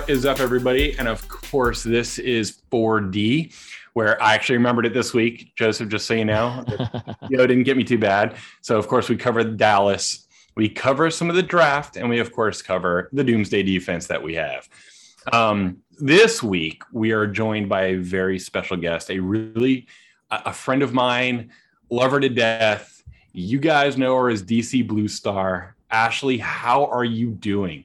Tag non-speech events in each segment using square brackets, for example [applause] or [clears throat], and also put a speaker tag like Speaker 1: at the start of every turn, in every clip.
Speaker 1: What is up, everybody? And of course, this is 4D, where I actually remembered it this week. Joseph, just so you know, [laughs] you know, didn't get me too bad. So, of course, we covered Dallas, we cover some of the draft, and we, of course, cover the doomsday defense that we have. Um, this week, we are joined by a very special guest, a really a friend of mine, lover to death. You guys know her as DC Blue Star. Ashley, how are you doing?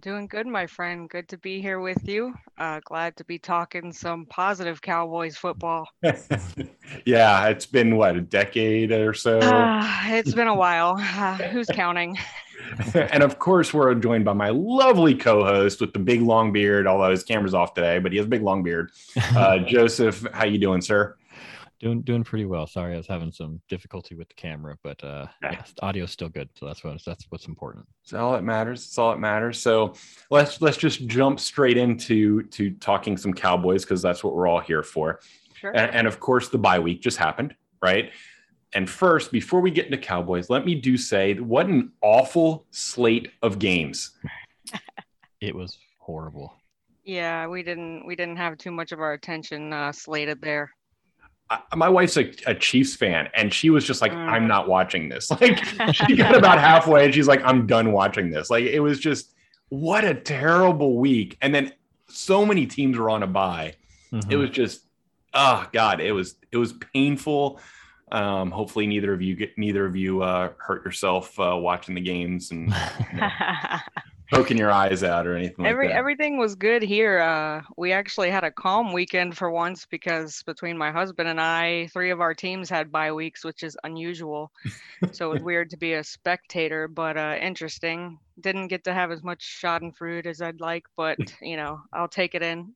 Speaker 2: Doing good, my friend. Good to be here with you. Uh, glad to be talking some positive Cowboys football. [laughs]
Speaker 1: yeah, it's been what a decade or so.
Speaker 2: Uh, it's been a while. Uh, [laughs] who's counting? [laughs]
Speaker 1: and of course, we're joined by my lovely co-host with the big long beard. Although his camera's off today, but he has a big long beard. Uh, Joseph, how you doing, sir?
Speaker 3: Doing doing pretty well. Sorry, I was having some difficulty with the camera, but uh, yeah, audio is still good, so that's what that's what's important.
Speaker 1: It's all that matters. It's all that matters. So let's let's just jump straight into to talking some Cowboys because that's what we're all here for. Sure. And, and of course, the bye week just happened, right? And first, before we get into Cowboys, let me do say what an awful slate of games. [laughs]
Speaker 3: it was horrible.
Speaker 2: Yeah, we didn't we didn't have too much of our attention uh, slated there.
Speaker 1: I, my wife's a, a, Chiefs fan, and she was just like, mm. "I'm not watching this." [laughs] Like, [laughs] she got about halfway, and she's like, "I'm done watching this." Like, it was just what a terrible week. And then so many teams were on a bye. Mm-hmm. It was just, oh god, it was it was painful. Um, hopefully, neither of you get neither of you uh, hurt yourself uh, watching the games and. You know, [laughs] poking your eyes out or anything
Speaker 2: Every,
Speaker 1: like that.
Speaker 2: Everything was good here. Uh, we actually had a calm weekend for once because between my husband and I, three of our teams had bye weeks, which is unusual. [laughs] so it was weird to be a spectator, but uh, interesting. Didn't get to have as much Schadenfreude as I'd like, but [laughs] you know, I'll take it in.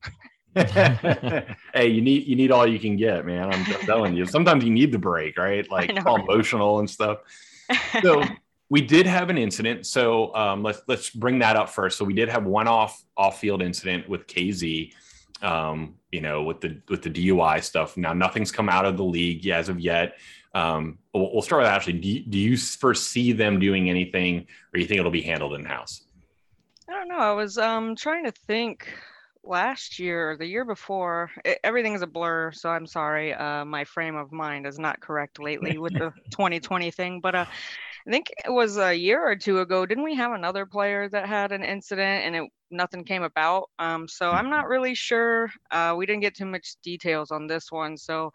Speaker 2: [laughs]
Speaker 1: hey, you need you need all you can get, man. I'm just telling you. Sometimes you need the break, right? Like all emotional and stuff. So we did have an incident, so um, let's let's bring that up first. So we did have one off off field incident with Kazee, um, you know, with the with the DUI stuff. Now nothing's come out of the league as of yet. Um, we'll, we'll, start with Ashley. Do you, do you foresee them doing anything, or you think it'll be handled in house?
Speaker 2: I don't know. I was um, trying to think last year or the year before it, everything's a blur so i'm sorry uh, my frame of mind is not correct lately with the [laughs] 2020 thing but uh, I think it was a year or two ago. Didn't we have another player that had an incident and it nothing came about? Um, so I'm not really sure. Uh, we didn't get too much details on this one. So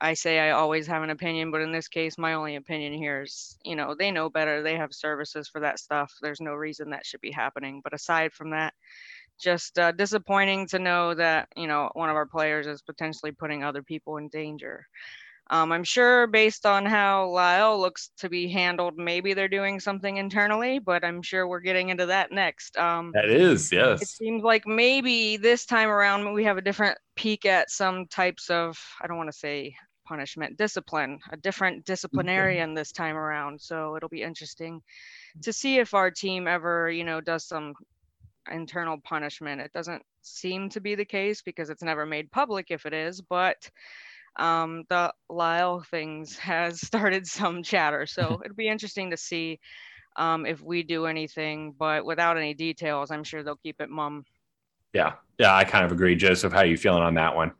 Speaker 2: I say I always have an opinion, but in this case, my only opinion here is, you know, they know better. They have services for that stuff. There's no reason that should be happening. But aside from that, just uh, disappointing to know that, you know, one of our players is potentially putting other people in danger. Um, I'm sure based on how La'el looks to be handled, maybe they're doing something internally, but I'm sure we're getting into that next. Um,
Speaker 1: that is, yes.
Speaker 2: It seems like maybe this time around we have a different peek at some types of, I don't want to say punishment, discipline, a different disciplinarian this time around. So it'll be interesting to see if our team ever, you know, does some internal punishment. It doesn't seem to be the case because it's never made public if it is, but um, the La'el things [laughs] has started some chatter. So [laughs] it'll be interesting to see um, if we do anything, but without any details, I'm sure they'll keep it mum.
Speaker 1: Yeah. Yeah. I kind of agree. Joseph, how are you feeling on that one?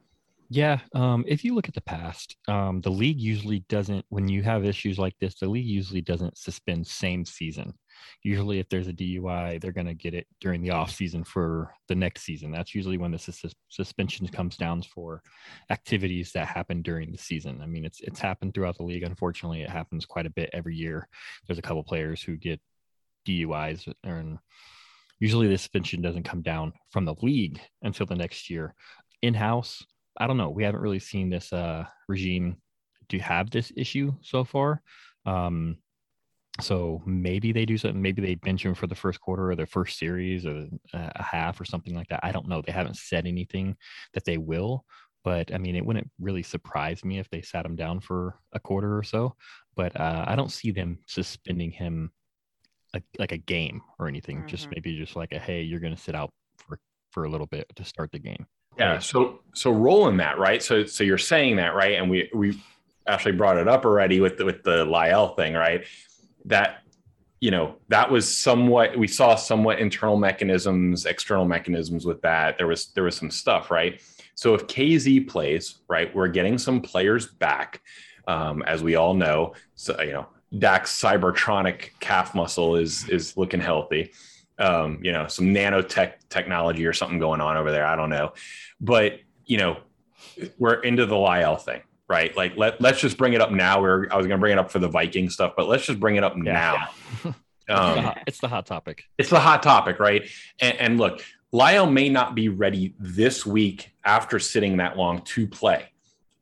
Speaker 3: Yeah. Um, if you look at the past, um, the league usually doesn't, when you have issues like this, the league usually doesn't suspend same season. Usually, if there's a DUI, they're going to get it during the off season for the next season. That's usually when the sus- suspension comes down for activities that happen during the season. I mean, it's it's happened throughout the league. Unfortunately, it happens quite a bit every year. There's a couple players who get DUIs, and usually the suspension doesn't come down from the league until the next year. In house, I don't know. We haven't really seen this uh, regime to have this issue so far. Um, so maybe they do something. Maybe they bench him for the first quarter or the first series or a half or something like that. I don't know. They haven't said anything that they will, but I mean, it wouldn't really surprise me if they sat him down for a quarter or so. But uh, I don't see them suspending him a, like a game or anything. Mm-hmm. Just maybe just like a hey, you're going to sit out for for a little bit to start the game.
Speaker 1: Yeah. So so rolling that right. So so you're saying that right, and we we actually brought it up already with the, with the La'el thing, right? That you know, that was somewhat we saw somewhat internal mechanisms, external mechanisms with that. There was there was some stuff, right? So if Kazee plays, right, we're getting some players back, um, as we all know. So you know, Dak's cybertronic calf muscle is is looking healthy. Um, you know, some nanotech technology or something going on over there. I don't know, but you know, we're into the La'el thing, right? Like let let's just bring it up now. We're I was gonna bring it up for the Viking stuff, but let's just bring it up yeah, now.
Speaker 3: Yeah. um, [laughs] it's, the hot, it's, the hot, topic.
Speaker 1: It's the hot topic, right? And, and look, La'el may not be ready this week after sitting that long to play.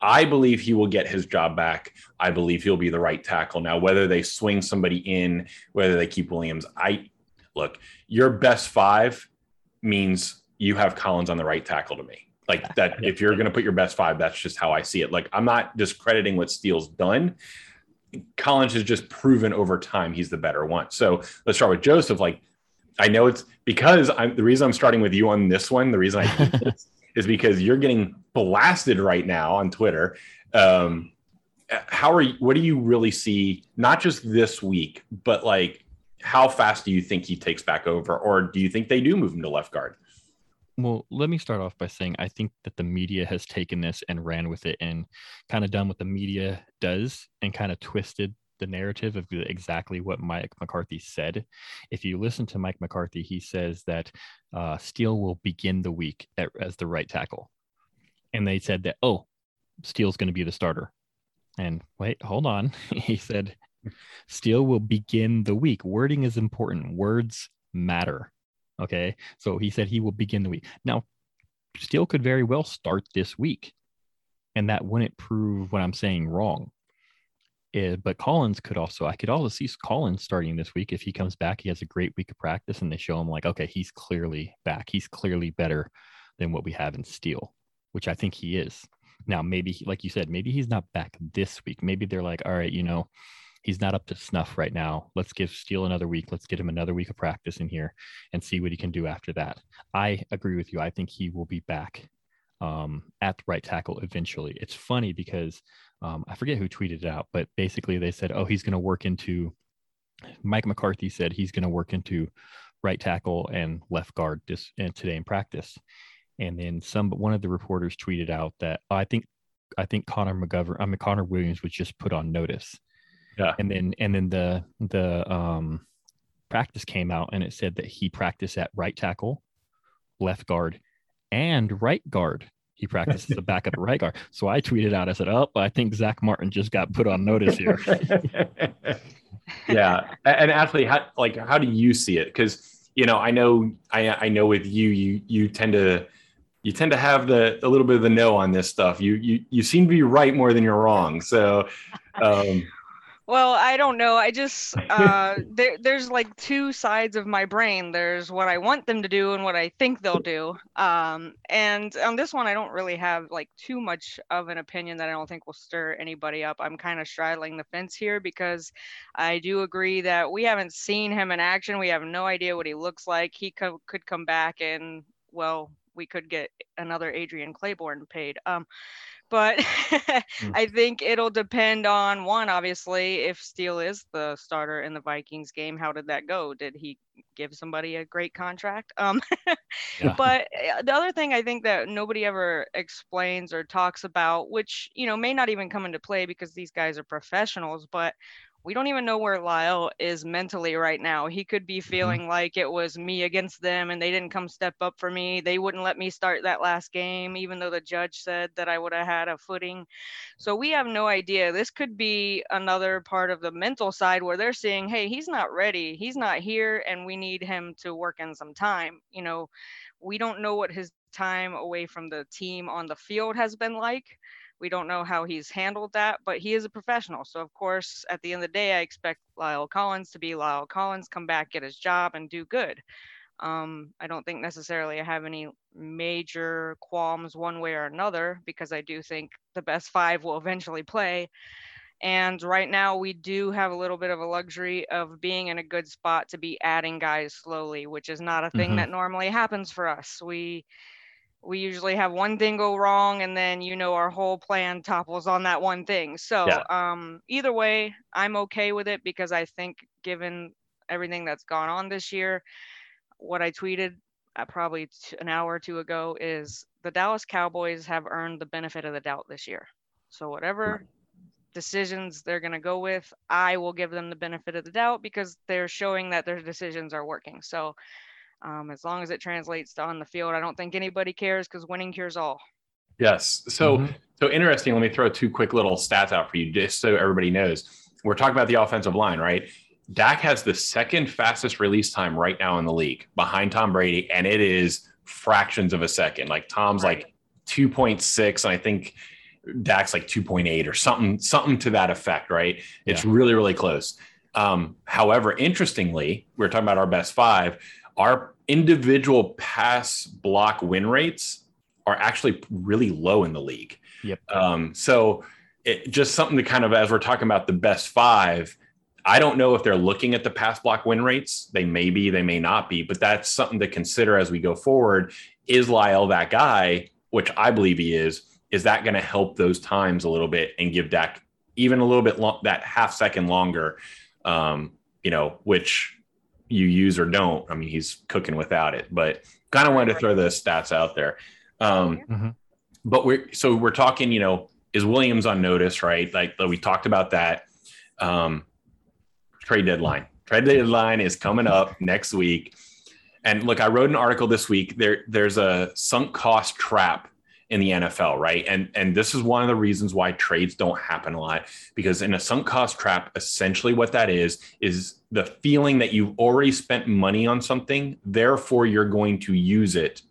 Speaker 1: I believe he will get his job back. I believe he'll be the right tackle. Now, whether they swing somebody in, whether they keep Williams, I look, your best five means you have Collins on the right tackle to me. Like that, if you're going to put your best five, that's just how I see it. Like I'm not discrediting what Steele's done. Collins has just proven over time he's the better one. So let's start with Joseph. Like I know it's because I'm the reason I'm starting with you on this one. The reason I [laughs] is because you're getting blasted right now on Twitter. Um, how are you? What do you really see? Not just this week, but like how fast do you think he takes back over, or do you think they do move him to left guard?
Speaker 3: Well, let me start off by saying I think that the media has taken this and ran with it and kind of done what the media does and kind of twisted the narrative of exactly what Mike McCarthy said. If you listen to Mike McCarthy, he says that uh, Steele will begin the week at, as the right tackle. And they said that, oh, Steele's going to be the starter. And wait, hold on. [laughs] he said, Steele will begin the week. Wording is important, words matter. Okay. So he said he will begin the week. Now, Steele could very well start this week. And that wouldn't prove what I'm saying wrong. It, but Collins could also, I could also see Collins starting this week. If he comes back, he has a great week of practice and they show him, like, okay, he's clearly back. He's clearly better than what we have in Steele, which I think he is. Now, maybe, like you said, maybe he's not back this week. Maybe they're like, all right, you know, he's not up to snuff right now. Let's give Steele another week. Let's get him another week of practice in here and see what he can do after that. I agree with you. I think he will be back um, at the right tackle eventually. It's funny because um, I forget who tweeted it out, but basically they said, oh, he's going to work into, Mike McCarthy said he's going to work into right tackle and left guard this and today in practice. And then some, one of the reporters tweeted out that oh, I think, I think Connor McGovern, I mean, Connor Williams was just put on notice.
Speaker 1: Yeah.
Speaker 3: And then, and then the, the, um, practice came out and it said that he practiced at right tackle, left guard, and right guard. He practices the backup right guard. So I tweeted out, I said, Oh, I think Zack Martin just got put on notice here. [laughs]
Speaker 1: yeah. And Ashley, how like how do you see it? Because you know, I know I I know with you, you you tend to you tend to have the a little bit of the no on this stuff. You you you seem to be right more than you're wrong. So um
Speaker 2: well, I don't know. I just [laughs] uh, there, there's like two sides of my brain. There's what I want them to do and what I think they'll do. Um, and on this one, I don't really have like too much of an opinion that I don't think will stir anybody up. I'm kind of straddling the fence here because I do agree that we haven't seen him in action. We have no idea what he looks like. He co- could come back and well, we could get another Adrian Clayborn paid. Um, but [laughs] mm. I think it'll depend on one, obviously, if Steele is the starter in the Vikings game. How did that go? Did he give somebody a great contract? Um, yeah. [laughs] But eh, the other thing I think that nobody ever explains or talks about, which you know may not even come into play because these guys are professionals, but we don't even know where La'el is mentally right now. He could be mm-hmm. feeling mm-hmm. like it was me against them and they didn't come step up for me. They wouldn't let me start that last game, even though the judge said that I would have had a footing. So we have no idea. This could be another part of the mental side where they're saying, hey, he's not ready. He's not here and we need him to work in some time. You know, we don't know what his time away from the team on the field has been like. We don't know how he's handled that, but he is a professional. So, of course, at the end of the day, I expect La'el Collins to be La'el Collins, come back, get his job, and do good. Um, I don't think necessarily I have any major qualms one way or another because I do think the best five will eventually play. And right now, we do have a little bit of a luxury of being in a good spot to be adding guys slowly, which is not a thing mm-hmm. that normally happens for us. We we usually have one thing go wrong and then you know our whole plan topples on that one thing so yeah. um, either way i'm okay with it because i think given everything that's gone on this year, what I tweeted uh, probably t- an hour or two ago is the Dallas Cowboys have earned the benefit of the doubt this year. So whatever decisions they're going to go with, I will give them the benefit of the doubt because they're showing that their decisions are working. So um, as long as it translates to on the field, I don't think anybody cares because winning cures all.
Speaker 1: Yes. So mm-hmm. so interesting. Let me throw two quick little stats out for you, just so everybody knows. We're talking about the offensive line, right? Dak has the second fastest release time right now in the league behind Tom Brady, and it is fractions of a second. Like Tom's right. like 2.6, and I think Dak's like 2.8 or something, something to that effect, right? It's yeah. really, really close. Um, however, interestingly, we're talking about our best five. Our individual pass block win rates are actually really low in the league.
Speaker 3: Yep.
Speaker 1: Um, so it just something to kind of as we're talking about the best five I don't know if they're looking at the pass block win rates. They may be, they may not be, but that's something to consider as we go forward. Is La'el that guy, which I believe he is? Is that going to help those times a little bit and give Dak even a little bit long, that half second longer? Um, you know, which you use or don't. I mean, he's cooking without it, but kind of wanted to throw the stats out there. Um, mm-hmm. But we're so we're talking, you know, is Williams on notice, right? Like we talked about that. Um, trade deadline. Trade deadline is coming up next week. And look, I wrote an article this week. There, there's a sunk cost trap in the NFL, right? And and this is one of the reasons why trades don't happen a lot because in a sunk cost trap, essentially what that is is the feeling that you've already spent money on something, therefore you're going to use it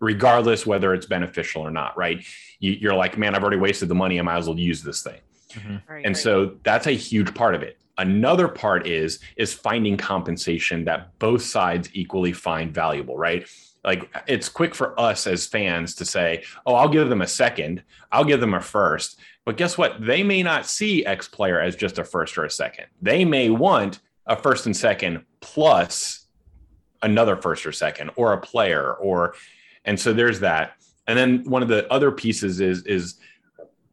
Speaker 1: regardless whether it's beneficial or not, right? You, are like, man, I've already wasted the money. I might as well use this thing. Mm-hmm. Right, and right. so that's a huge part of it another part is is finding compensation that both sides equally find valuable right like it's quick for us as fans to say oh i'll give them a second i'll give them a first but guess what they may not see x player as just a first or a second they may want a first and second plus another first or second or a player or and so there's that and then one of the other pieces is is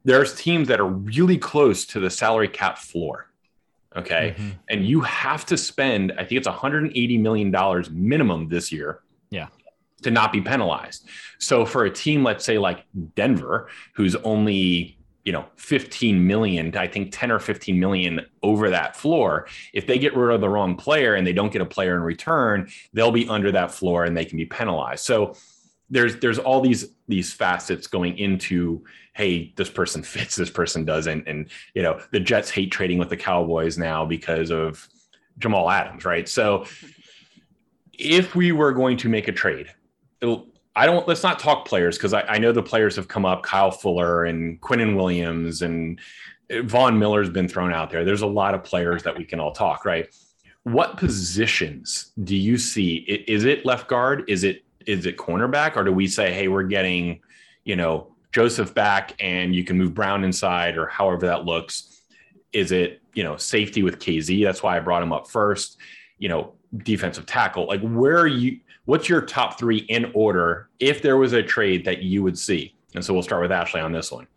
Speaker 1: there's teams that are really close to the salary cap floor Okay. Mm-hmm. And you have to spend, I think it's $180 million minimum this year.
Speaker 3: Yeah.
Speaker 1: To not be penalized. So for a team, let's say like Denver, who's only, you know, 15 million, I think 10 or 15 million over that floor. If they get rid of the wrong player and they don't get a player in return, they'll be under that floor and they can be penalized. So there's there's all these these facets going into hey this person [laughs] fits this person doesn't and you know the jets hate trading with the cowboys now because of jamal adams right so if we were going to make a trade i don't let's not talk players because I, I, know the players have come up kyle fuller and quinnen williams and uh, Von miller's been thrown out there there's a lot of players that we can all talk right what positions do you see is it left guard is it is it cornerback or do we say, hey, we're getting, you know, Joseph back and you can move Brown inside or however that looks? Is it, you know, safety with Kazee? That's why I brought him up first. You know, defensive tackle. Like where are you what's your top three in order if there was a trade that you would see? And so we'll start with Ashley on this one.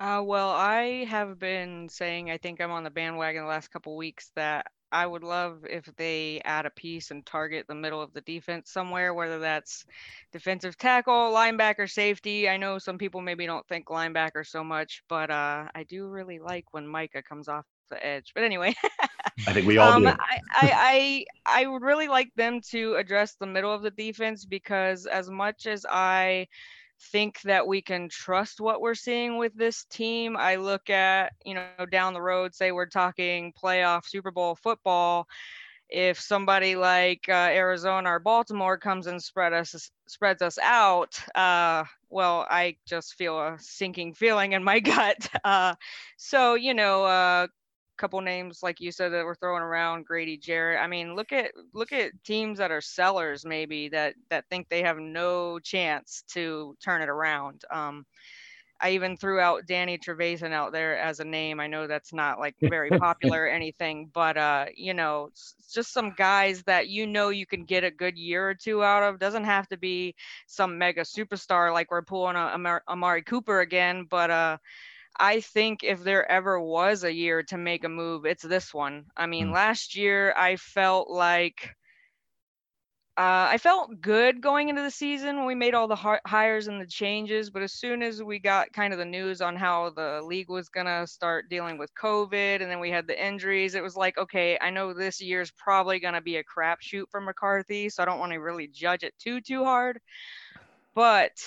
Speaker 2: Uh, well, I have been saying I think I'm on the bandwagon the last couple weeks that I would love if they add a piece and target the middle of the defense somewhere, whether that's defensive tackle, linebacker, safety. I know some people maybe don't think linebacker so much, but uh, I do really like when Micah comes off the edge. But anyway,
Speaker 1: I think we [laughs] all um, do. I,
Speaker 2: I, I I would really like them to address the middle of the defense because as much as I think that we can trust what we're seeing with this team. I look at, you know, down the road, say we're talking playoff Super Bowl football. If somebody like uh, Arizona or Baltimore comes and spread us spreads us out, uh, well, I just feel a sinking feeling in my [laughs] gut. Uh, so you know, uh, couple names like you said that we're throwing around Grady Jarrett. I mean, look at look at teams that are sellers maybe that that think they have no chance to turn it around. Um, I even threw out Danny Trevathan out there as a name. I know that's not like very [laughs] popular or anything, but uh, you know, just some guys that you know you can get a good year or two out of. Doesn't have to be some mega superstar like we're pulling a Amari Cooper again, but uh I think if there ever was a year to make a move, it's this one. I mean, mm. last year I felt like uh, I felt good going into the season when we made all the hires and the changes, but as soon as we got kind of the news on how the league was going to start dealing with COVID and then we had the injuries, it was like, okay, I know this year's probably going to be a crapshoot for McCarthy, so I don't want to really judge it too, too hard. But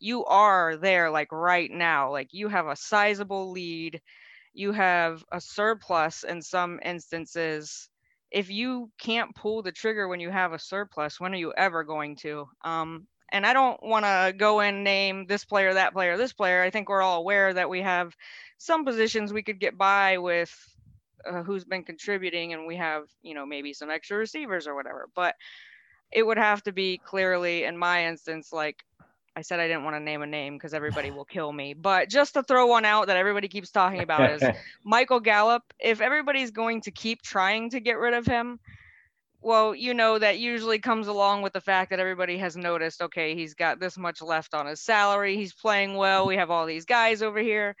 Speaker 2: you are there like right now, like you have a sizable lead, you have a surplus in some instances if you can't pull the trigger when you have a surplus, when are you ever going to? Um, and I don't want to go and name this player, that player, this player. I think we're all aware that we have some positions we could get by with uh, who's been contributing, and we have, you know, maybe some extra receivers or whatever. But it would have to be clearly, in my instance, like I said I didn't want to name a name because everybody will kill me. But just to throw one out that everybody keeps talking about is [laughs] Michael Gallup. If everybody's going to keep trying to get rid of him, well, you know that usually comes along with the fact that everybody has noticed, okay, he's got this much left on his salary. He's playing well. We have all these guys over here.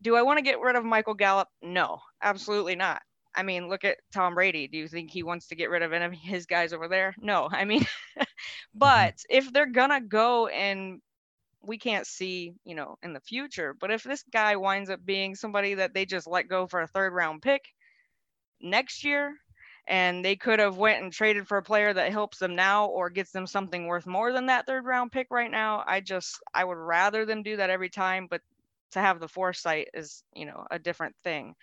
Speaker 2: Do I want to get rid of Michael Gallup? No, absolutely not. I mean, look at Tom Brady. Do you think he wants to get rid of any of his guys over there? No. I mean, [laughs] mm-hmm. but if they're gonna go and we can't see, you know, in the future, but if this guy winds up being somebody that they just let go for a third round pick next year, and they could have went and traded for a player that helps them now or gets them something worth more than that third round pick right now, I just I would rather them do that every time, but to have the foresight is, you know, a different thing.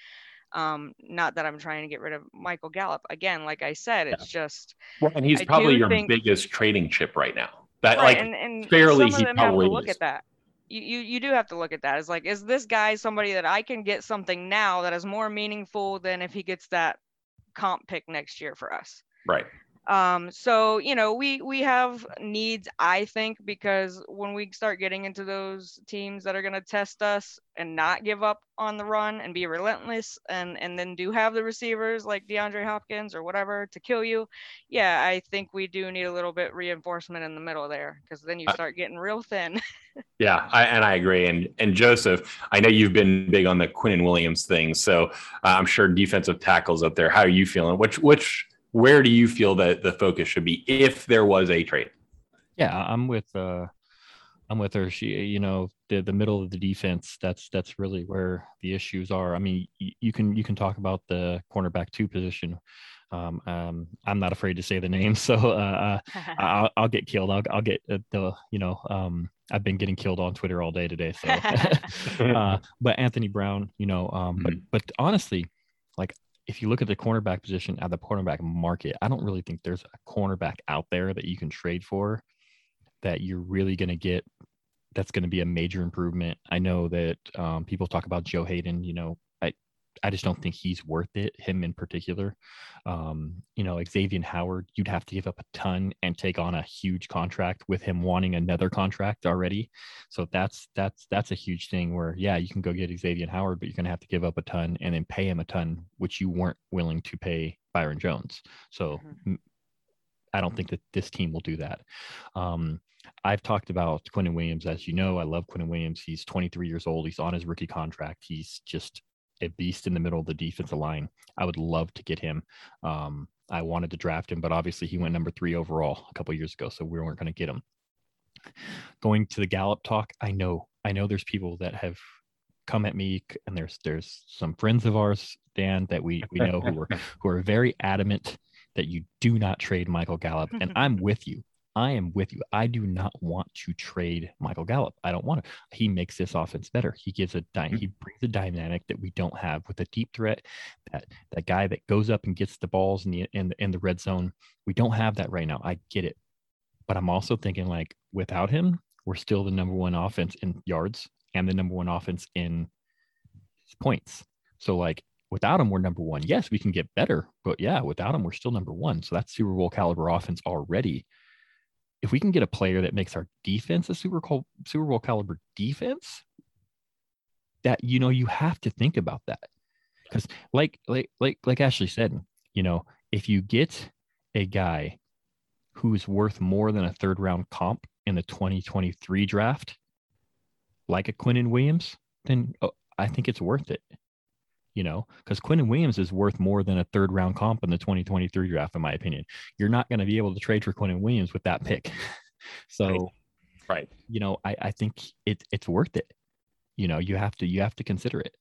Speaker 2: Um, not that I'm trying to get rid of Michael Gallup. Again, like I said, it's yeah. just.
Speaker 1: Well, and he's I probably your think, biggest trading chip right now. That right, like and, and fairly, he probably
Speaker 2: look at that. You, you you do have to look at that. It's like, is this guy somebody that I can get something now that is more meaningful than if he gets that comp pick next year for us?
Speaker 1: Right.
Speaker 2: Um, so you know, we we have needs, I think, because when we start getting into those teams that are going to test us and not give up on the run and be relentless, and and then do have the receivers like DeAndre Hopkins or whatever to kill you, yeah, I think we do need a little bit reinforcement in the middle there because then you start getting real thin. [laughs]
Speaker 1: yeah, I, and I agree. And and Joseph, I know you've been big on the Quinnen Williams thing, so uh, I'm sure defensive tackles up there. How are you feeling? Which which where do you feel that the focus should be if there was a trade?
Speaker 3: Yeah, I'm with uh I'm with her. She, you know, the the middle of the defense. That's that's really where the issues are. I mean, you, you can you can talk about the cornerback two position. Um, um, I'm not afraid to say the name, [laughs] so uh, uh [laughs] I'll, I'll, get killed. I'll, I'll get uh, the you know um, I've been getting killed on Twitter all day today. So, [laughs] uh, but Anthony Brown, you know, um, mm-hmm. but but honestly, like if you look at the cornerback position at the cornerback market, I don't really think there's a cornerback out there that you can trade for that you're really going to get that's going to be a major improvement. I know that um, people talk about Joe Haden, you know, I just don't think he's worth it. Him in particular, um, you know, Xavier Howard, you'd have to give up a ton and take on a huge contract with him wanting another contract already. So that's that's that's a huge thing. Where yeah, you can go get Xavier Howard, but you're going to have to give up a ton and then pay him a ton, which you weren't willing to pay Byron Jones. So mm-hmm. I don't think that this team will do that. Um, I've talked about Quinnen Williams, as you know. I love Quinnen Williams. He's 23 years old. He's on his rookie contract. He's just a beast in the middle of the defensive line. I would love to get him. Um, I wanted to draft him, but obviously he went number three overall a couple years ago, so we weren't going to get him. Going to the Gallup talk, I know, I know there's people that have come at me, and there's there's some friends of ours, Dan, that we we know who are [laughs] who are very adamant that you do not trade Michael Gallup, and I'm with you. I am with you. I do not want to trade Michael Gallup. I don't want to. He makes this offense better. He gives a dy- mm-hmm. he brings a dynamic that we don't have with a deep threat. That that guy that goes up and gets the balls in the in the, in the red zone. We don't have that right now. I get it, but I'm also thinking like without him, we're still the number one offense in yards and the number one offense in points. So like without him, we're number one. Yes, we can get better, but yeah, without him, we're still number one. So that's Super Bowl caliber offense already if we can get a player that makes our defense a Super Bowl Super Bowl caliber defense, that you know you have to think about that because like like like like Ashley said, you know, if you get a guy who's worth more than a third round comp in the 2023 draft, like a Quinnen Williams, then oh, I think it's worth it. You know, because Quinnen Williams is worth more than a third round comp in the 2023 draft, in my opinion. You're not going to be able to trade for Quinnen Williams with that pick. [laughs] so,
Speaker 1: right. right.
Speaker 3: You know, I, I think it, it's worth it. You know, you have to you have to consider it.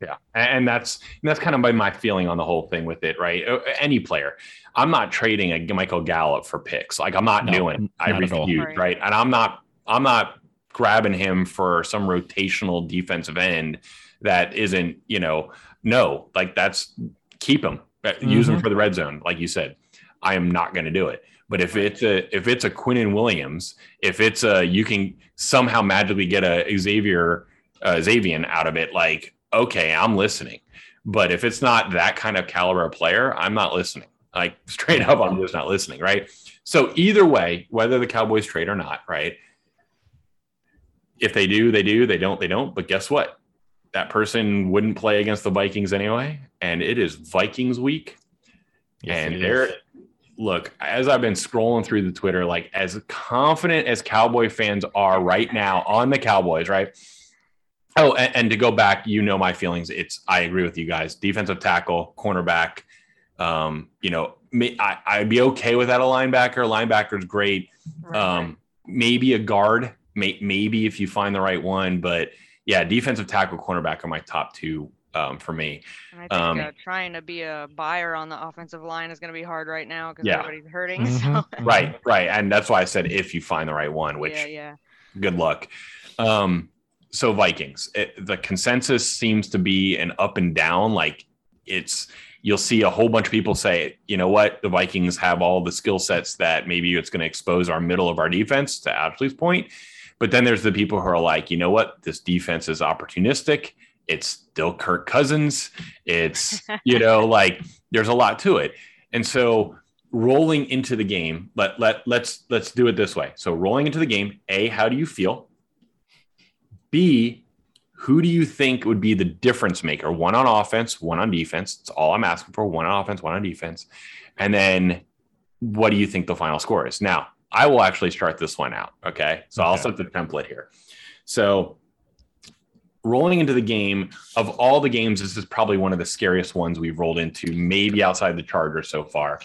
Speaker 1: Yeah, and that's that's kind of my, my feeling on the whole thing with it, right? Any player, I'm not trading a Michael Gallup for picks. Like I'm not no, doing. Not I refuse, right. right? And I'm not. I'm not grabbing him for some rotational defensive end that isn't, you know, no, like that's keep him, mm-hmm. use him mm-hmm. for the red zone, like you said. I am not going to do it. But if it's a if it's a Quinnen Williams, if it's a you can somehow magically get a Xavier uh, Xavier out of it, like okay, I'm listening. But if it's not that kind of caliber player, I'm not listening. Like [laughs] straight up, I'm just not listening, right? So either way, whether the Cowboys trade or not, right? If they do, they do. They don't, they don't. But guess what? That person wouldn't play against the Vikings anyway, and it is Vikings week. Yes, and they're look as I've been scrolling through the Twitter, like as confident as Cowboy fans are right now on the Cowboys, right? Oh, and, and, to go back, you know my feelings. It's I agree with you guys. Defensive tackle, cornerback. Um, you know, may, I, I'd be okay with that. A linebacker, linebacker's great. Right. Um, maybe a guard, may, maybe if you find the right one. But yeah, defensive tackle, cornerback are my top two um, for me.
Speaker 2: And I think um, uh, trying to be a buyer on the offensive line is going to be hard right now because yeah. everybody's hurting. Mm-hmm.
Speaker 1: So. right, right, and that's why I said if you find the right one, which
Speaker 2: yeah, yeah.
Speaker 1: good luck. Um, so Vikings, it, the consensus seems to be an up and down. Like it's, you'll see a whole bunch of people say, you know what, the Vikings have all the skill sets that maybe it's going to expose our middle of our defense. To Ashley's point, but then there's the people who are like, you know what, this defense is opportunistic. It's still Kirk Cousins. It's [laughs] you know like there's a lot to it, and so rolling into the game let let let's let's do it this way so rolling into the game a how do you feel B, who do you think would be the difference maker? One on offense, one on defense. That's all I'm asking for. One on offense, one on defense. And then what do you think the final score is? Now, I will actually start this one out. Okay. So okay. I'll set the template here. So rolling into the game of all the games, this is probably one of the scariest ones we've rolled into, maybe outside the Chargers so far.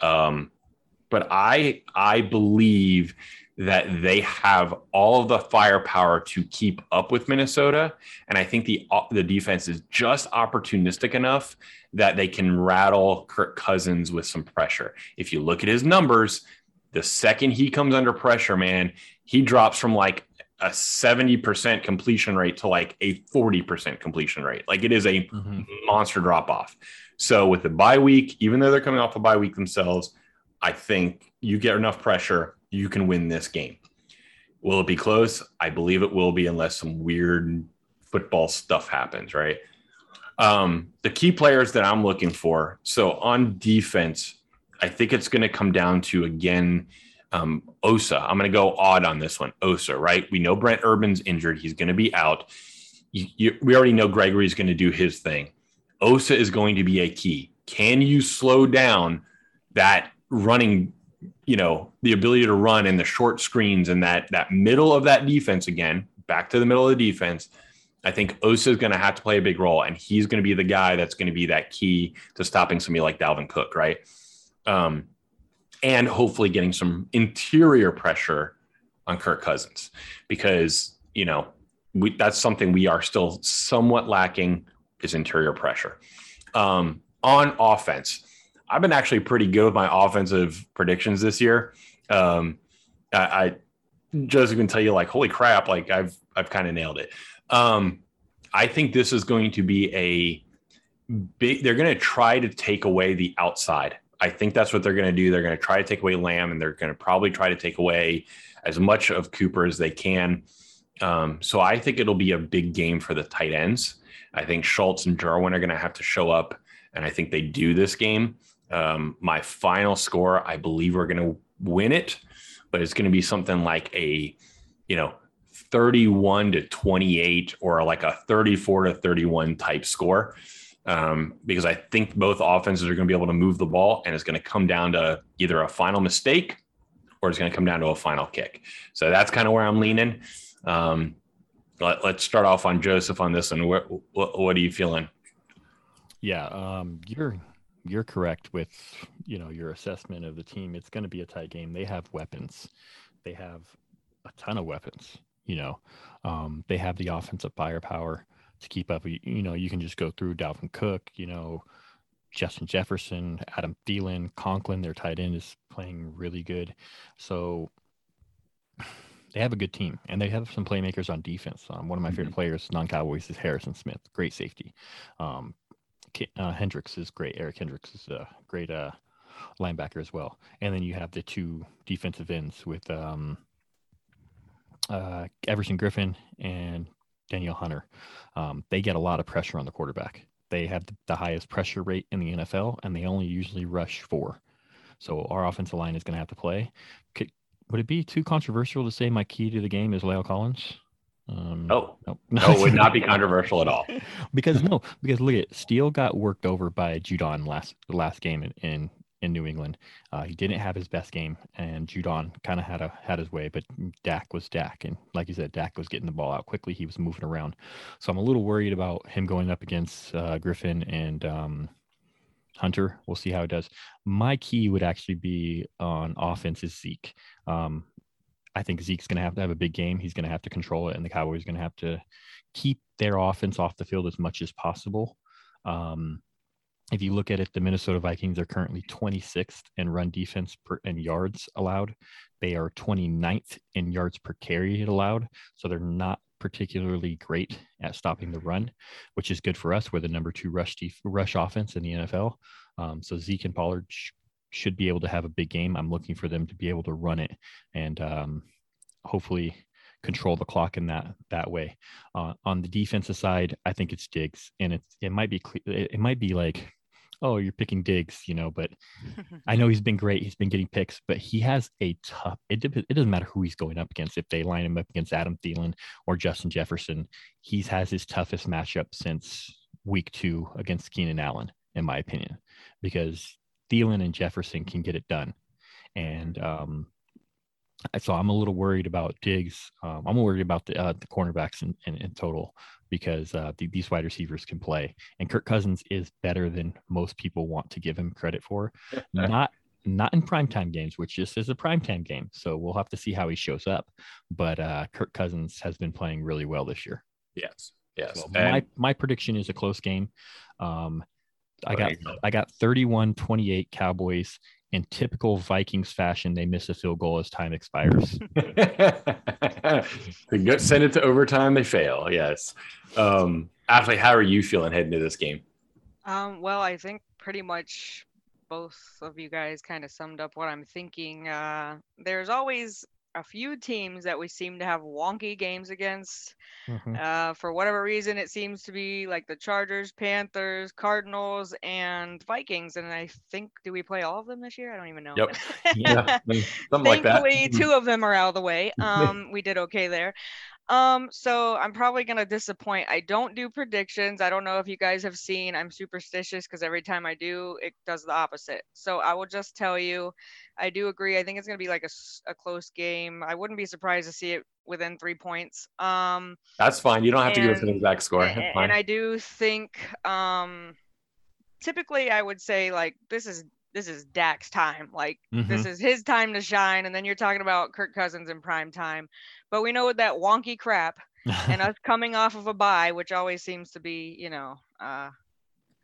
Speaker 1: Um, but I I believe that they have all of the firepower to keep up with Minnesota, and I think the the defense is just opportunistic enough that they can rattle Kirk Cousins with some pressure. If you look at his numbers, the second he comes under pressure, man, he drops from like a 70% completion rate to like a 40% completion rate. Like it is a mm-hmm. monster drop off. So with the bye week, even though they're coming off a bye week themselves, I think you get enough pressure you can win this game. Will it be close? I believe it will be, unless some weird football stuff happens, right? Um, the key players that I'm looking for. So on defense, I think it's going to come down to again um, Osa. I'm going to go odd on this one. Osa, right? We know Brent Urban's injured. He's going to be out. You, you, we already know Gregory's going to do his thing. Osa is going to be a key. Can you slow down that running you know the ability to run in the short screens and that that middle of that defense again back to the middle of the defense i think osa is going to have to play a big role and he's going to be the guy that's going to be that key to stopping somebody like dalvin cook right um, and hopefully getting some interior pressure on kirk cousins because you know we, that's something we are still somewhat lacking is interior pressure um, on offense I've been actually pretty good with my offensive predictions this year. Um, I, I just can tell you like, holy crap, like I've I've kind of nailed it. Um, I think this is going to be a big. They're going to try to take away the outside. I think that's what they're going to do. They're going to try to take away Lamb, and they're going to probably try to take away as much of Cooper as they can. Um, so I think it'll be a big game for the tight ends. I think Schultz and Jarwin are going to have to show up, and I think they do this game. Um, my final score, I believe we're going to win it, but it's going to be something like a, you know, 31 to 28 or like a 34 to 31 type score. Um, because I think both offenses are going to be able to move the ball and it's going to come down to either a final mistake or it's going to come down to a final kick. So that's kind of where I'm leaning. Um, let, us start off on Joseph on this one. What, what, what are you feeling?
Speaker 3: Yeah, um, you're you're correct with you know your assessment of the team. It's going to be a tight game. They have weapons. They have a ton of weapons. You know, um, they have the offensive firepower to keep up. You, you know, you can just go through Dalvin Cook. You know, Justin Jefferson, Adam Thielen, Conklin. Their tight end is playing really good. So [sighs] they have a good team and they have some playmakers on defense. Um, one of my favorite mm-hmm. players, non Cowboys, is Harrison Smith. Great safety. Um, uh, Kendricks is great. Eric Kendricks is a great uh, linebacker as well. And then you have the two defensive ends with um, uh, Everson Griffen and Danielle Hunter. Um, they get a lot of pressure on the quarterback. They have the highest pressure rate in the NFL, and they only usually rush four. So our offensive line is going to have to play. Could, would it be too controversial to say my key to the game is La'el Collins?
Speaker 1: Um, oh, no, no, it would not be controversial at all. [laughs]
Speaker 3: because no, because look at Steele got worked over by Judon last last game in in, in New England. Uh, he didn't have his best game, and Judon kind of had a had his way, but Dak was Dak, and like you said, Dak was getting the ball out quickly. He was moving around, so I'm a little worried about him going up against uh, Griffen and um, Hunter. We'll see how it does. My key would actually be on offense is Zeke. Um, I think Zeke's going to have to have a big game. He's going to have to control it, and the Cowboys are going to have to keep their offense off the field as much as possible. Um, if you look at it, the Minnesota Vikings are currently 26th in run defense per, and yards allowed. They are 29th in yards per carry allowed. So they're not particularly great at stopping the run, which is good for us. We're the number two rush def- rush offense in the NFL. Um, so Zeke and Pollard sh- should be able to have a big game. I'm looking for them to be able to run it and um, hopefully control the clock in that that way. Uh, on the defensive side, I think it's Diggs, and it's it might be it might be like, oh, you're picking Diggs, you know, but [laughs] I know he's been great. He's been getting picks, but he has a tough. It it doesn't matter who he's going up against. If they line him up against Adam Thielen or Justin Jefferson, he has his toughest matchup since week two against Keenan Allen, in my opinion, because Thielen and Jefferson can get it done. And um, so I'm a little worried about Diggs. Um, I'm worried about the uh, the cornerbacks in, in, in total because uh, the, these wide receivers can play, and Kirk Cousins is better than most people want to give him credit for. [laughs] Not not in primetime games, which just is a primetime game. So we'll have to see how he shows up. But uh, Kirk Cousins has been playing really well this year.
Speaker 1: Yes. Yes.
Speaker 3: So my my prediction is a close game. Um, I got I got 31-28 Cowboys in typical Vikings fashion. They miss a field goal as time expires. [laughs]
Speaker 1: they get, send it to overtime. They fail. Yes. Um, Ashley, how are you feeling heading to this game?
Speaker 2: Um, well, I think pretty much both of you guys kind of summed up what I'm thinking. Uh, there's always a few teams that we seem to have wonky games against. Mm-hmm. Uh, for whatever reason, it seems to be like the Chargers, Panthers, Cardinals, and Vikings. And I think, do we play all of them this year? I don't even know.
Speaker 1: Yep. [laughs] yeah, something like that.
Speaker 2: Thankfully, two of them are out of the way. [laughs] Um, we did okay there. Um, so I'm probably gonna disappoint. I don't do predictions. I don't know if you guys have seen. I'm superstitious because every time I do, it does the opposite. So I will just tell you, I do agree. I think it's gonna be like a, a close game. I wouldn't be surprised to see it within three points. Um,
Speaker 1: that's fine. You don't have and, to give us an exact score.
Speaker 2: And, and I do think, um, typically I would say like this is this is Dak's time. Like mm-hmm. this is his time to shine. And then you're talking about Kirk Cousins in prime time. But we know with that wonky crap and [laughs] us coming off of a bye, which always seems to be, you know, uh,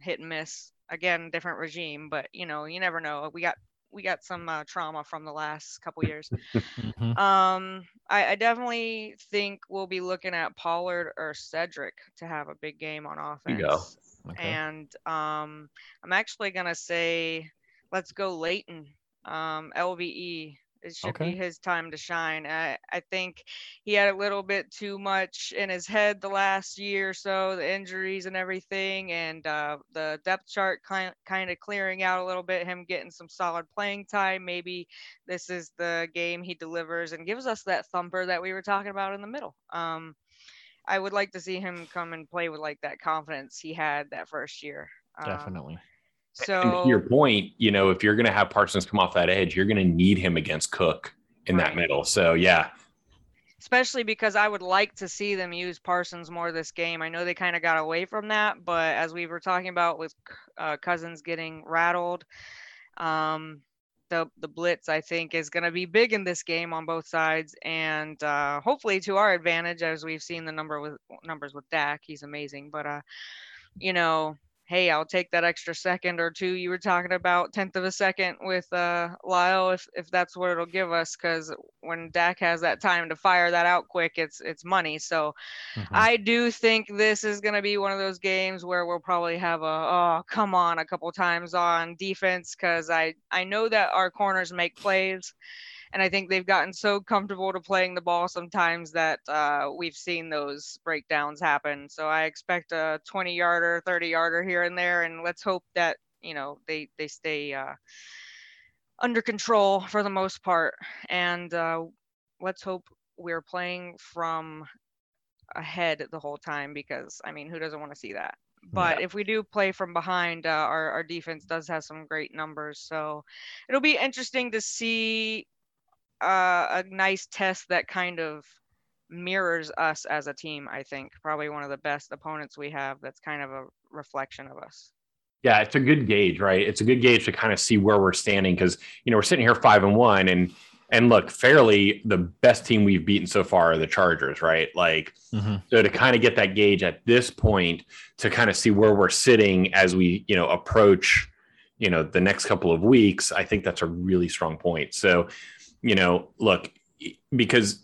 Speaker 2: hit and miss. Again, different regime, but you know, you never know. We got we got some uh, trauma from the last couple years. mm-hmm. Um, I, I, definitely think we'll be looking at Pollard or Cedrick to have a big game on offense. Okay. And um, I'm actually gonna say let's go Leighton, um, LVE. It should okay. be his time to shine. I, I think he had a little bit too much in his head the last year or so, the injuries and everything, and uh, the depth chart kind kind of clearing out a little bit. Him getting some solid playing time. Maybe this is the game he delivers and gives us that thumper that we were talking about in the middle. Um, I would like to see him come and play with like that confidence he had that first year.
Speaker 3: Um, Definitely.
Speaker 2: So
Speaker 1: and to your point, you know, if you're going to have Parsons come off that edge, you're going to need him against Cook in right. that middle. So yeah.
Speaker 2: especially because I would like to see them use Parsons more this game. I know they kind of got away from that, but as we were talking about with uh, Cousins getting rattled, um, the the blitz I think is going to be big in this game on both sides, and uh, hopefully to our advantage as we've seen the number with numbers with Dak. He's amazing, but uh, you know hey, I'll take that extra second or two you were talking about, tenth of a second with uh, La'el, if if that's what it'll give us, because when Dak has that time to fire that out quick, it's it's money. So mm-hmm. I do think this is going to be one of those games where we'll probably have a oh come on a couple times on defense, because I I know that our corners make plays and I think they've gotten so comfortable to playing the ball sometimes that uh, we've seen those breakdowns happen. So I expect a 20 yarder, 30 yarder here and there, and let's hope that you know they they stay uh, under control for the most part, and uh, let's hope we're playing from ahead the whole time because I mean who doesn't want to see that? but yeah. if we do play from behind, uh, our, our defense does have some great numbers. So it'll be interesting to see uh, a nice test that kind of mirrors us as a team. I think probably one of the best opponents we have. That's kind of a reflection of us.
Speaker 1: Yeah, it's a good gauge, right? It's a good gauge to kind of see where we're standing because you know we're sitting here five and one, and and look, fairly the best team we've beaten so far are the Chargers, right? Like, mm-hmm. so to kind of get that gauge at this point to kind of see where we're sitting as we you know approach you know the next couple of weeks, I think that's a really strong point. So you know, look, because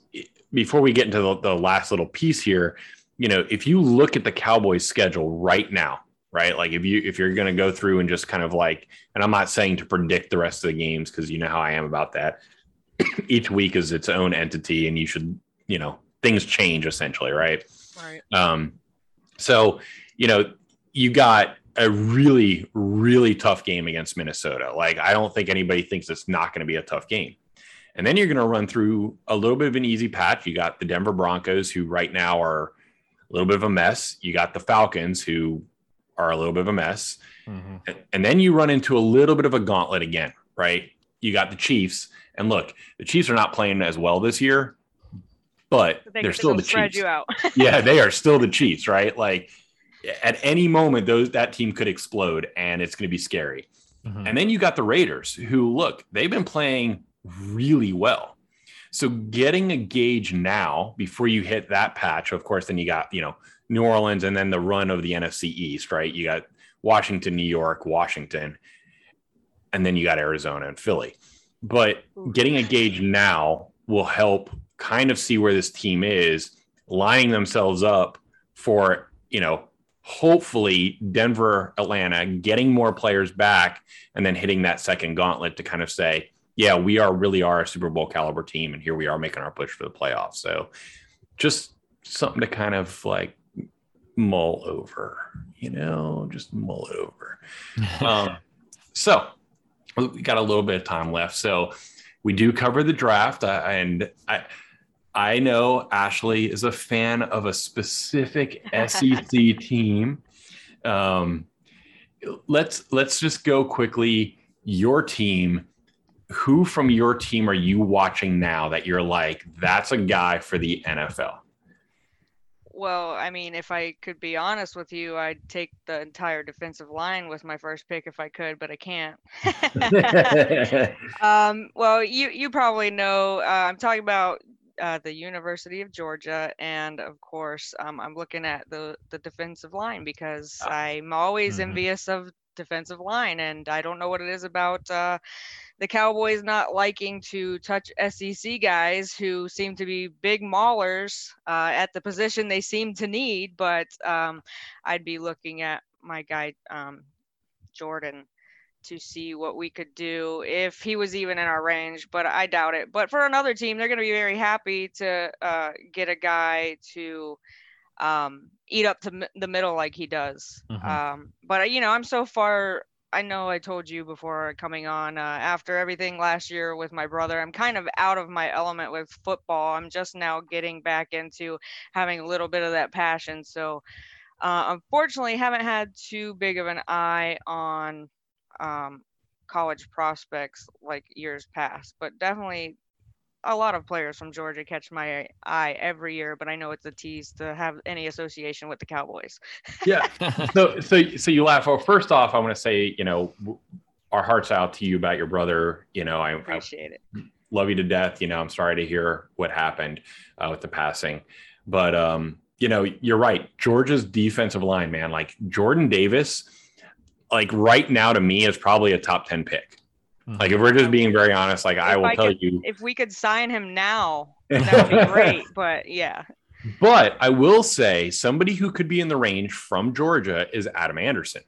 Speaker 1: before we get into the, the last little piece here, you know, if you look at the Cowboys schedule right now, right? Like if you if you're going to go through and just kind of like, and I'm not saying to predict the rest of the games because you know how I am about that. [clears throat] Each week is its own entity, and you should, you know, things change essentially, right?
Speaker 2: Right.
Speaker 1: Um, so you know, you got a really really tough game against Minnesota. Like I don't think anybody thinks it's not going to be a tough game. And then you're going to run through a little bit of an easy patch. You got the Denver Broncos, who right now are a little bit of a mess. You got the Falcons, who are a little bit of a mess. Mm-hmm. And, and then you run into a little bit of a gauntlet again, right? You got the Chiefs. And look, the Chiefs are not playing as well this year, but they, are still the Chiefs. [laughs] yeah, they are still the [laughs] Chiefs, right? Like at any moment, those that team could explode, and it's going to be scary. Mm-hmm. And then you got the Raiders, who look, they've been playing really well. So getting a gauge now before you hit that patch, of course, then you got, you know, New Orleans and then the run of the NFC East, right? You got Washington, New York, Washington, and then you got Arizona and Philly. But getting a gauge now will help kind of see where this team is, lining themselves up for, you know, hopefully Denver, Atlanta, getting more players back and then hitting that second gauntlet to kind of say, yeah, we are really are a Super Bowl caliber team, and here we are making our push for the playoffs. So just something to kind of like mull over, you know, just mull over. [laughs] um, so we got a little bit of time left. So we do cover the draft, uh, and I. I know Ashley is a fan of a specific [laughs] SEC team. Um, let's let's just go quickly. Your team who from your team are you watching now that you're like, that's a guy for the NFL?
Speaker 2: Well, I mean, if I could be honest with you, I'd take the entire defensive line with my first pick if I could, but I can't. [laughs] um, well, you you probably know uh, I'm talking about uh, the University of Georgia, and of course, um, I'm looking at the the defensive line because ah. I'm always mm-hmm. envious of defensive line, and I don't know what it is about uh, the Cowboys not liking to touch SEC guys who seem to be big maulers uh, at the position they seem to need. But um, I'd be looking at my guy um, Jordan to see what we could do if he was even in our range, but I doubt it. But for another team, they're going to be very happy to uh, get a guy to um, eat up to m- the middle like he does. Mm-hmm. Um, but you know, I'm so far I know I told you before coming on, uh, after everything last year with my brother, I'm kind of out of my element with football. I'm just now getting back into having a little bit of that passion. So, uh, unfortunately, haven't had too big of an eye on um, college prospects like years past, but definitely a lot of players from Georgia catch my eye every year, but I know it's a tease to have any association with the Cowboys.
Speaker 1: yeah. [laughs] So so so you laugh. Well, first off, I want to say you know our hearts out to you about your brother. You know, I
Speaker 2: appreciate
Speaker 1: I it. Love you to death. You know, I'm sorry to hear what happened uh, with the passing, but um, you know, you're right. Georgia's defensive line, man, like Jordan Davis, like right now to me is probably a top ten pick. Mm-hmm. Like if we're just being very honest, like if I will I tell
Speaker 2: could,
Speaker 1: you,
Speaker 2: if we could sign him now, [laughs] that'd be great. But yeah.
Speaker 1: But I will say somebody who could be in the range from Georgia is Adam Anderson.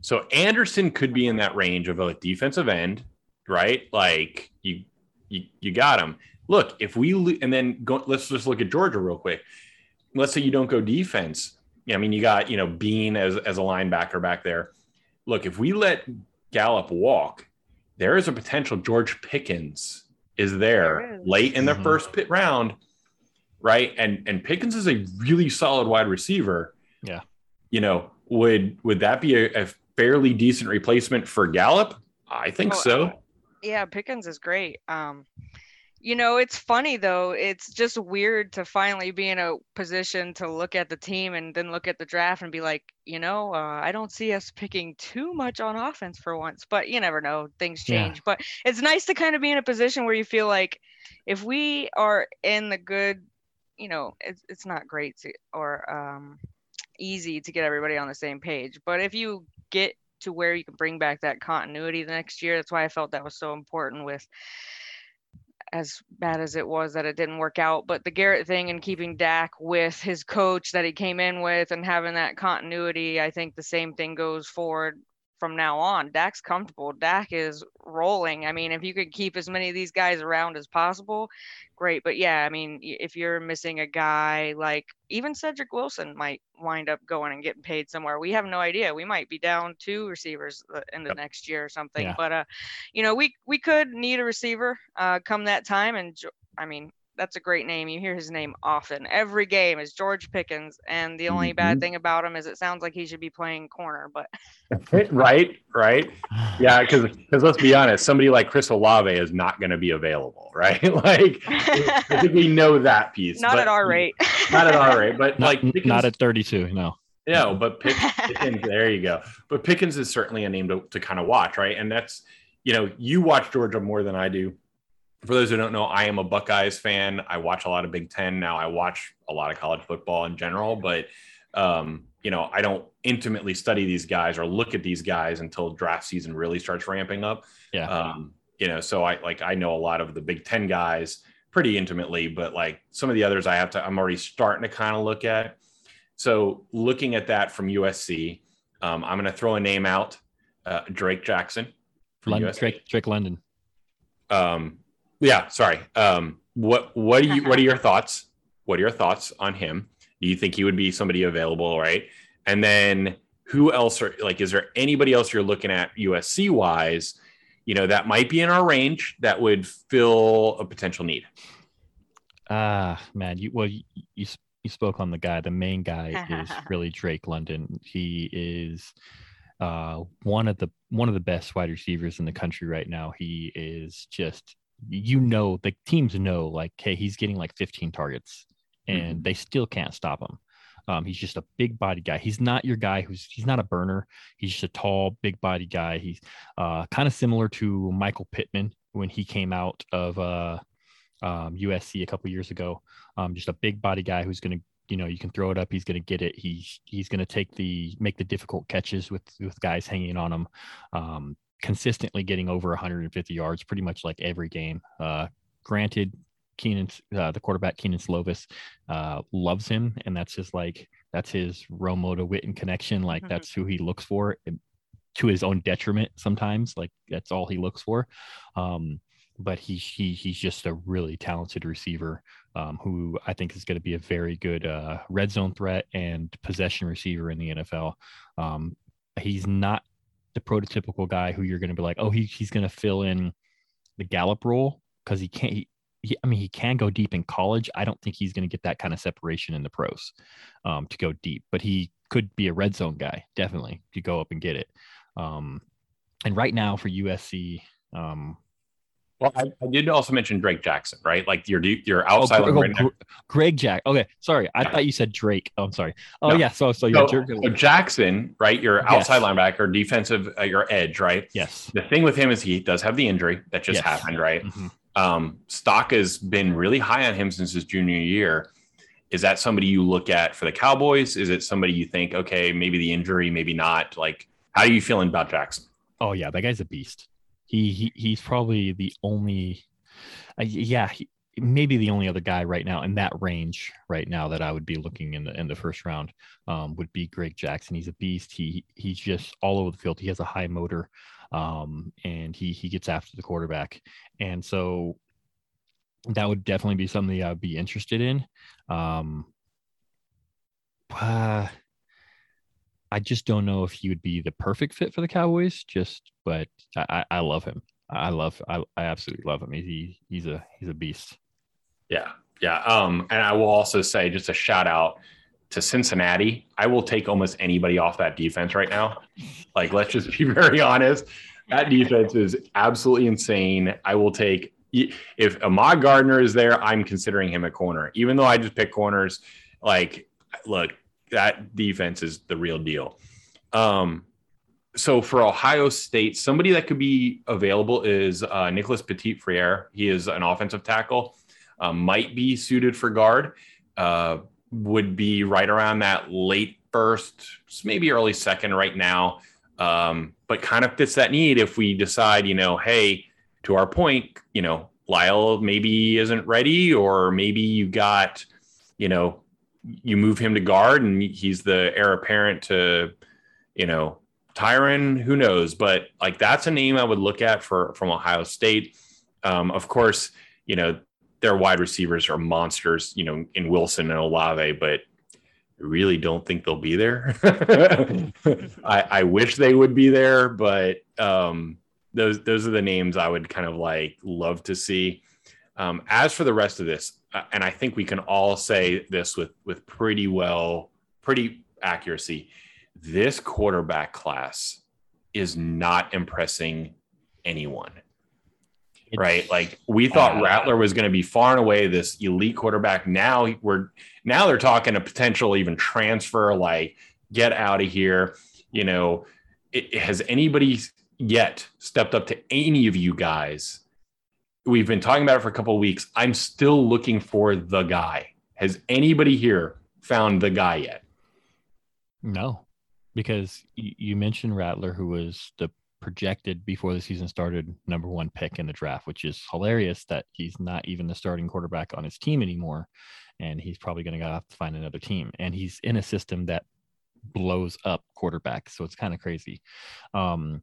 Speaker 1: So Anderson could be in that range of a defensive end, right? Like you, you, you got him. Look, if we and then go, let's just look at Georgia real quick. Let's say you don't go defense. I mean, you got you know Dean as as a linebacker back there. Look, if we let Gallup walk, there is a potential George Pickens is there, there is. late in the mm-hmm. first pit round, right? And and Pickens is a really solid wide receiver.
Speaker 3: Yeah.
Speaker 1: You know, would would that be a, a fairly decent replacement for Gallup? I think oh, so.
Speaker 2: Yeah, Pickens is great. Um, you know, it's funny though. It's just weird to finally be in a position to look at the team and then look at the draft and be like, you know, uh, I don't see us picking too much on offense for once. But you never know; things change. Yeah. But it's nice to kind of be in a position where you feel like if we are in the good, you know, it's it's not great to, or um, easy to get everybody on the same page. But if you get to where you can bring back that continuity the next year, that's why I felt that was so important with as bad as it was that it didn't work out. But the Garrett thing and keeping Dak with his coach that he came in with and having that continuity, I think the same thing goes forward from now on. Dak's comfortable. Dak is rolling. I mean, if you could keep as many of these guys around as possible, great. But yeah, I mean, if you're missing a guy like even Cedrick Wilson might wind up going and getting paid somewhere. We have no idea. We might be down two receivers in the yep. next year or something. Yeah. But uh, you know, we we could need a receiver uh, come that time. And I mean, that's a great name. You hear his name often. Every game is George Pickens, and the only mm-hmm. bad thing about him is it sounds like he should be playing corner. But [laughs]
Speaker 1: right, right, yeah, because because let's be honest, somebody like Chris Olave is not going to be available, [laughs] right? like I think we know that piece.
Speaker 2: Not at our rate. [laughs]
Speaker 1: not at our rate, but
Speaker 3: not,
Speaker 1: like
Speaker 3: Pickens, not at thirty-two. No.
Speaker 1: No, but Pick, Pickens, there you go. But Pickens is certainly a name to, to kind of watch, right? And that's, you know, you watch Georgia more than I do for those who don't know, I am a Buckeyes fan. I watch a lot of Big Ten now. I watch a lot of college football in general, but um, you know, I don't intimately study these guys or look at these guys until draft season really starts ramping up.
Speaker 3: Yeah.
Speaker 1: Um, you know, so I like I know a lot of the Big Ten guys pretty intimately, but like some of the others I have to I'm already starting to kind of look at. So looking at that from USC, um, I'm going to throw a name out, uh, Drake Jackson
Speaker 3: from London, USC. Drake, Drake London.
Speaker 1: Um, yeah, sorry. Um, what what do you what are your thoughts? What are your thoughts on him? Do you think he would be somebody available, right? And then who else are like is there anybody else you're looking at USC wise, you know, that might be in our range that would fill a potential need?
Speaker 3: Ah, uh, man, you well you, you you spoke on the guy. The main guy is [laughs] really Drake London. He is uh, one of the one of the best wide receivers in the country right now. He is just you know the teams know like hey he's getting like 15 targets and mm-hmm. they still can't stop him. Um, he's just a big body guy. He's not your guy who's he's not a burner. He's just a tall big body guy. He's uh, kind of similar to michael pittman when he came out of uh, um, usc a couple years ago. Um, just a big body guy who's going to you know you can throw it up. He's going to get it. He's he's going to take the make the difficult catches with with guys hanging on him. Um, consistently getting over 150 yards pretty much like every game. Uh, granted, Keenan, uh, the quarterback Keenan Slovis, uh, loves him, and that's his like that's his Romo to Witten connection. Like mm-hmm. that's who he looks for, to his own detriment sometimes. Like that's all he looks for. Um, but he, he he's just a really talented receiver um, who I think is going to be a very good uh, red zone threat and possession receiver in the NFL. Um, he's not the prototypical guy who you're going to be like, oh, he, he's going to fill in the Gallup role because he can't. He, he, I mean, he can go deep in college. I don't think he's going to get that kind of separation in the pros um, to go deep, but he could be a red zone guy, definitely, to go up and get it. Um, and right now for USC, um,
Speaker 1: Well, I, I, did also mention Drake Jackson, right? Like your your outside oh,
Speaker 3: oh, Greg Jack. Okay, sorry, I yeah. thought you said Drake. Oh, I'm sorry. Oh no. yeah, so so,
Speaker 1: so, so Jackson, right? Your outside yes. linebacker, defensive, uh, your edge, right?
Speaker 3: Yes.
Speaker 1: The thing with him is he does have the injury that just yes. happened, right? Mm-hmm. Um, stock has been really high on him since his junior year. Is that somebody you look at for the Cowboys? Is it somebody you think, okay, maybe the injury, maybe not? Like, how are you feeling about Jackson?
Speaker 3: Oh yeah, that guy's a beast he, he he's probably the only uh, yeah he, maybe the only other guy right now in that range right now that I would be looking in the in the first round um, would be Greg Jackson. He's a beast. He he's just all over the field. He has a high motor, um, and he he gets after the quarterback. And so that would definitely be something I'd be interested in. Um, uh, I just don't know if he would be the perfect fit for the Cowboys. Just, but I, I love him. I love, I, I absolutely love him. He, he's a, he's a beast.
Speaker 1: Yeah, yeah. Um, and I will also say, just a shout out to Cincinnati. I will take almost anybody off that defense right now. Like, let's just be [laughs] very honest. That defense is absolutely insane. I will take if Ahmad Gardner is there. I'm considering him a corner, even though I just pick corners. Like, look, that defense is the real deal. Um, so for Ohio State, somebody that could be available is uh, Nicholas Petit Frere. He is an offensive tackle, uh, might be suited for guard. Uh, would be right around that late first, maybe early second right now. Um, but kind of fits that need if we decide, you know, hey, to our point, you know, La'el maybe isn't ready, or maybe you got, you know, you move him to guard and he's the heir apparent to, you know, Tyron, who knows? But like that's a name I would look at for from Ohio State. Um, of course, you know, their wide receivers are monsters, you know, in Wilson and Olave, but I really don't think they'll be there. [laughs] I, I, wish they would be there, but um, those those are the names I would kind of like love to see. Um, as for the rest of this, and I think we can all say this with with pretty well, pretty accuracy. This quarterback class is not impressing anyone. It's, right? Like we thought uh, Rattler was going to be far and away this elite quarterback. Now we're now they're talking a potential even transfer, like get out of here. You know, it, has anybody yet stepped up to any of you guys We've been talking about it for a couple of weeks. I'm still looking for the guy. Has anybody here found the guy yet?
Speaker 3: No, because you mentioned Rattler, who was the projected before the season started number one pick in the draft, which is hilarious that he's not even the starting quarterback on his team anymore. And he's probably going to have to find another team. And he's in a system that blows up quarterbacks. So it's kind of crazy. Um,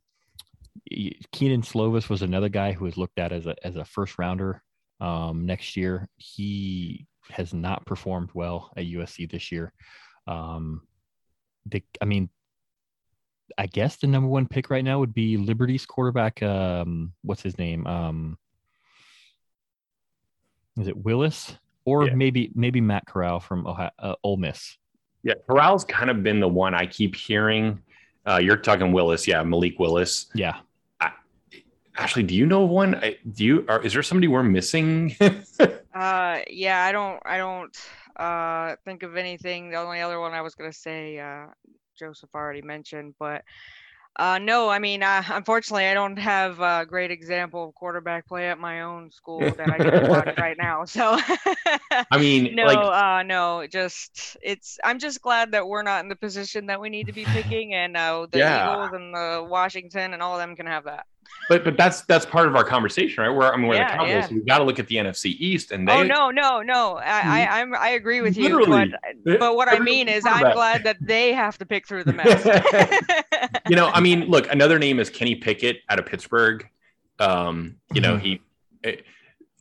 Speaker 3: Kedon Slovis was another guy who was looked at as a as a first rounder um, next year. He has not performed well at USC this year. Um, the, I mean, I guess the number one pick right now would be Liberty's quarterback. Um, what's his name? Um, is it Willis or yeah. maybe maybe Matt Corral from Ohio, uh, Ole Miss?
Speaker 1: Yeah, Corral's kind of been the one I keep hearing. Uh, you're talking Willis, yeah, Malik Willis.
Speaker 3: Yeah,
Speaker 1: Ashley, do you know of one? Do you? Are, is there somebody we're missing? [laughs]
Speaker 2: uh, yeah, I don't. I don't uh think of anything. The only other one I was gonna say, uh, Joseph already mentioned, but uh, no, I mean, uh, unfortunately, I don't have a great example of quarterback play at my own school that I can watch [laughs] right now. So,
Speaker 1: I mean, [laughs]
Speaker 2: no, like, uh, no, just it's. I'm just glad that we're not in the position that we need to be picking, and uh, the yeah. Eagles and the Washington and all of them can have that.
Speaker 1: But but that's that's part of our conversation, right? Where I mean, we're yeah, the Cowboys. Yeah. We've got to look at the NFC East, and they.
Speaker 2: Oh no, no, no! I I, mm-hmm. I'm, I agree with you. But, but what I mean is, I'm glad that they have to pick through the mess. [laughs]
Speaker 1: you know, I mean, [laughs] look, another name is Kenny Pickett out of Pittsburgh. Um, you know, mm-hmm. he it,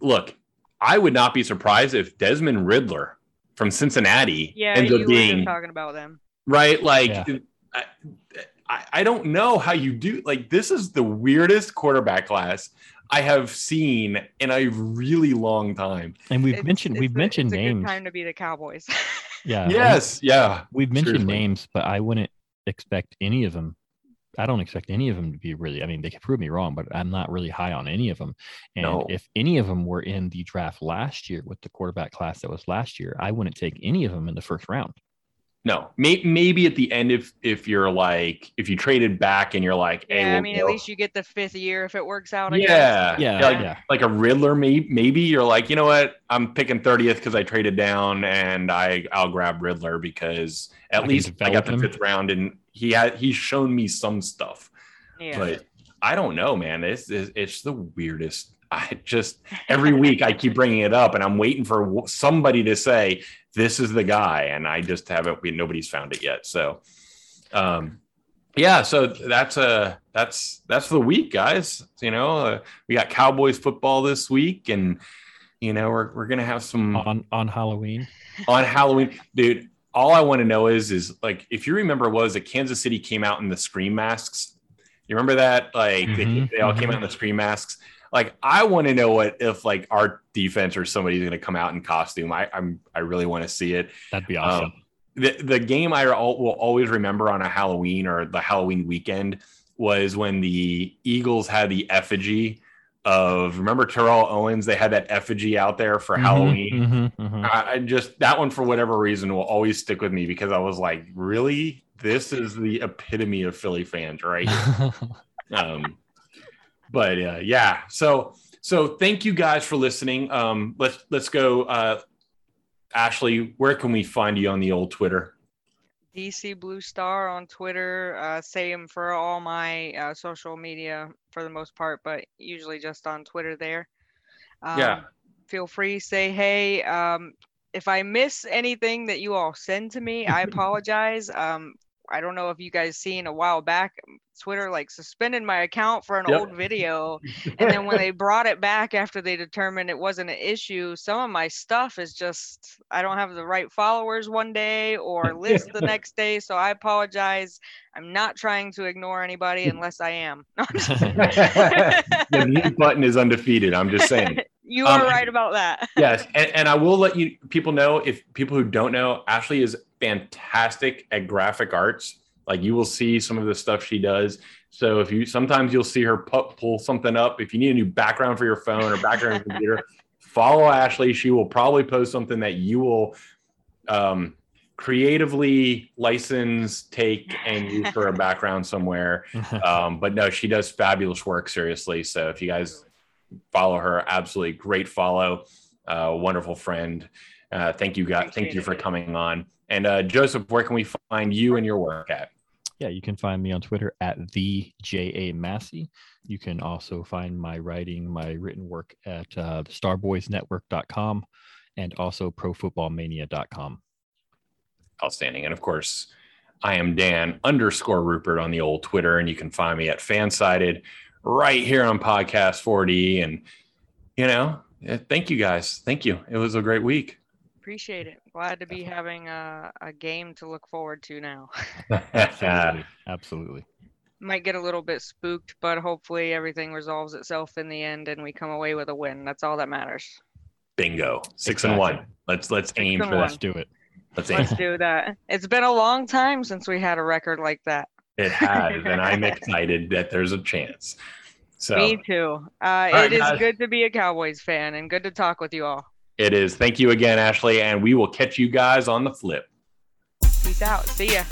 Speaker 1: look. I would not be surprised if Desmond Ridder from Cincinnati
Speaker 2: yeah, ends up being talking about them.
Speaker 1: Right, like. Yeah. I, I, I don't know how you do like this is the weirdest quarterback class I have seen in a really long time.
Speaker 3: And we've it's, mentioned it's we've a, mentioned names.
Speaker 2: time to be the Cowboys. [laughs]
Speaker 3: yeah.
Speaker 1: Yes. Yeah.
Speaker 3: We've mentioned Seriously. names, but I wouldn't expect any of them I don't expect any of them to be really. I mean, they could prove me wrong, but I'm not really high on any of them. And
Speaker 1: No.
Speaker 3: if any of them were in the draft last year with the quarterback class that was last year, I wouldn't take any of them in the first round.
Speaker 1: No, may, maybe at the end if if you're like if you traded back and you're like, hey,
Speaker 2: Yeah, I
Speaker 1: we'll
Speaker 2: mean,
Speaker 1: go-
Speaker 2: at least you get the fifth year if it works out. I guess.
Speaker 1: yeah,
Speaker 3: Yeah,
Speaker 1: like,
Speaker 3: yeah.
Speaker 1: like a Ridder, maybe maybe you're like, you know what, I'm picking 30th because I traded down and I I'll grab Ridder because at
Speaker 3: I
Speaker 1: least I got the
Speaker 3: him.
Speaker 1: fifth round and he had he's shown me some stuff,
Speaker 2: Yeah.
Speaker 1: but I don't know, man. It's it's, it's the weirdest. I just every week I keep bringing it up and I'm waiting for somebody to say this is the guy, and I just haven't. We, nobody's found it yet. So, um, yeah. So that's uh that's that's the week, guys. You know, uh, we got Cowboys football this week, and you know we're we're gonna have some
Speaker 3: on on Halloween.
Speaker 1: on Halloween, dude. All I want to know is, is like, if you remember, was that Kansas City came out in the scream masks. You remember that? Like, they,
Speaker 3: Mhm,
Speaker 1: they all came out in the scream masks. Like, I want to know what if like our defense or somebody's going to come out in costume. I, I'm, I really want to see it.
Speaker 3: That'd be awesome.
Speaker 1: Um, the the game I will always remember on a Halloween or the Halloween weekend was when the Eagles had the effigy of remember Terrell Owens. They had that effigy out there for
Speaker 3: Mhm,
Speaker 1: Halloween.
Speaker 3: mhm, mhm.
Speaker 1: I, I just that one for whatever reason will always stick with me because I was like, really, this is the epitome of Philly fans, right? [laughs] um, but uh, yeah, so so thank you guys for listening. Um, let's let's go. Uh, Ashley, where can we find you on the old Twitter?
Speaker 2: DC Blue Star on Twitter. Uh, same for all my uh, social media for the most part, but usually just on Twitter there. Um,
Speaker 1: Yeah.
Speaker 2: Feel free say hey. Um, if I miss anything that you all send to me, I [laughs] apologize. Um, I don't know if you guys seen a while back, um, Twitter like suspended my account for an
Speaker 1: Yep.
Speaker 2: old video, [laughs] and then when they brought it back after they determined it wasn't an issue, some of my stuff is just I don't have the right followers one day or [laughs] list the next day. So I apologize. I'm not trying to ignore anybody [laughs] unless I am. No, I'm just-
Speaker 1: the mute button is undefeated. I'm just saying.
Speaker 2: You are
Speaker 1: Um,
Speaker 2: right about that. [laughs]
Speaker 1: yes, and, and I will let you people know if people who don't know, Ashley is fantastic at graphic arts. Like you will see some of the stuff she does. So if you sometimes you'll see her pu- pull something up. If you need a new background for your phone or background computer, [laughs] follow Ashley. She will probably post something that you will um, creatively license, take, and use for a background somewhere. [laughs] Um, but no, she does fabulous work. Seriously. So if you guys follow her, absolutely great follow. Uh, wonderful friend. Uh, thank you, guys. Thank you for coming on. And uh, Joseph, where can we find you and your work at?
Speaker 3: Yeah, you can find me on Twitter at the J A Massey. You can also find my writing, my written work at uh, the starboysnetwork.com and also profootballmania.com.
Speaker 1: Outstanding. And of course, I am Dan underscore Rupert on the old Twitter, and you can find me at Fansided right here on Podcast 4D. And you know, eh, thank you guys. Thank you. It was a great week.
Speaker 2: Appreciate it. Glad to be having a, a game to look forward to now. [laughs]
Speaker 3: Absolutely. Absolutely.
Speaker 2: Might get a little bit spooked, but hopefully everything resolves itself in the end and we come away with a win. That's all that matters.
Speaker 1: Bingo. Six and one. Let's let's aim
Speaker 2: and
Speaker 1: for
Speaker 2: one.
Speaker 3: Let's do it.
Speaker 1: Let's aim.
Speaker 2: Let's do that. It's been a long time since we had a record like that.
Speaker 1: It has, and I'm excited that there's a chance. So
Speaker 2: Me too. Uh,
Speaker 1: right,
Speaker 2: it is
Speaker 1: guys.
Speaker 2: good to be a Cowboys fan and good to talk with you all.
Speaker 1: it is. Thank you again, Ashley, and we will catch you guys on the flip.
Speaker 2: Peace out. See ya.